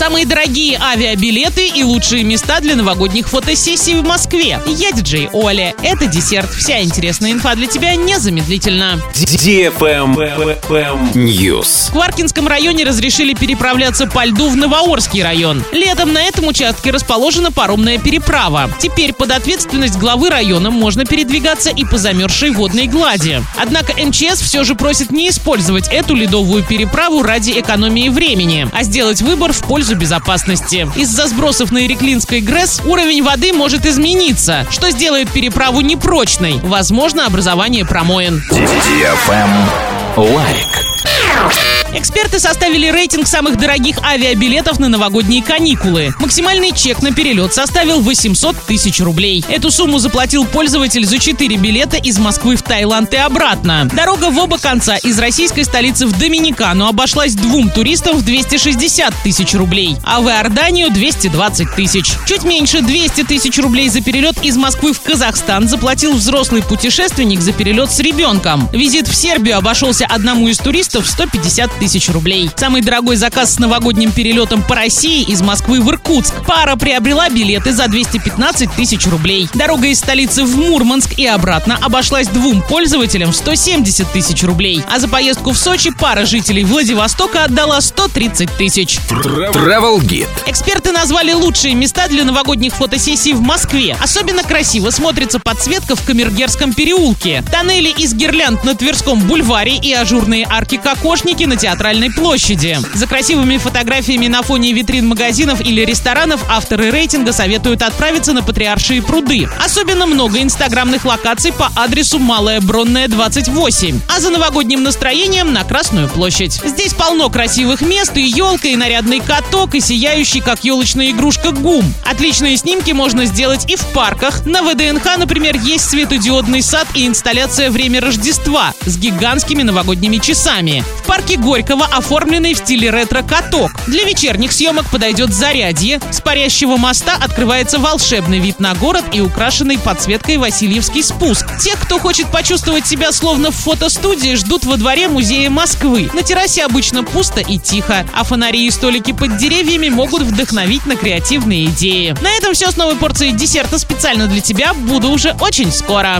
Самые дорогие авиабилеты и лучшие места для новогодних фотосессий в Москве. Я диджей Оля. Это десерт. Вся интересная инфа для тебя незамедлительно. News. В Кваркинском районе разрешили переправляться по льду в Новоорский район. Летом на этом участке расположена паромная переправа. Теперь под ответственность главы района можно передвигаться и по замерзшей водной глади. Однако МЧС все же просит не использовать эту ледовую переправу ради экономии времени, а сделать выбор в пользу безопасности. Из-за сбросов на Иреклинской ГРЭС уровень воды может измениться, что сделает переправу непрочной. Возможно, образование промоин. Лайк. Эксперты составили рейтинг самых дорогих авиабилетов на новогодние каникулы. Максимальный чек на перелет составил 800 тысяч рублей. Эту сумму заплатил пользователь за 4 билета из Москвы в Таиланд и обратно. Дорога в оба конца из российской столицы в Доминикану обошлась двум туристам в 260 тысяч рублей, а в Иорданию 220 тысяч. Чуть меньше 200 тысяч рублей за перелет из Москвы в Казахстан заплатил взрослый путешественник за перелет с ребенком. Визит в Сербию обошелся одному из туристов в 150 тысяч рублей. Самый дорогой заказ с новогодним перелетом по России из Москвы в Иркутск. Пара приобрела билеты за 215 тысяч рублей. Дорога из столицы в Мурманск и обратно обошлась двум пользователям в 170 тысяч рублей. А за поездку в Сочи пара жителей Владивостока отдала 130 тысяч. Travel Guide. Эксперты назвали лучшие места для новогодних фотосессий в Москве. Особенно красиво смотрится подсветка в Камергерском переулке. Тоннели из гирлянд на Тверском бульваре и ажурные арки-кокошники на Театральной площади. За красивыми фотографиями на фоне витрин магазинов или ресторанов авторы рейтинга советуют отправиться на Патриаршие пруды. Особенно много инстаграмных локаций по адресу Малая Бронная 28. А за новогодним настроением на Красную площадь. Здесь полно красивых мест, и елка, и нарядный каток, и сияющий, как елочная игрушка, гум. Отличные снимки можно сделать и в парках. На ВДНХ, например, есть светодиодный сад и инсталляция «Время Рождества» с гигантскими новогодними часами. В парке Горького оформленный в стиле ретро-каток. Для вечерних съемок подойдет зарядье. С парящего моста открывается волшебный вид на город и украшенный подсветкой Васильевский спуск. Тех, кто хочет почувствовать себя словно в фотостудии, ждут во дворе музея Москвы. На террасе обычно пусто и тихо, а фонари и столики под деревьями могут вдохновить на креативные идеи. На этом все с новой порцией десерта специально для тебя. Буду уже очень скоро.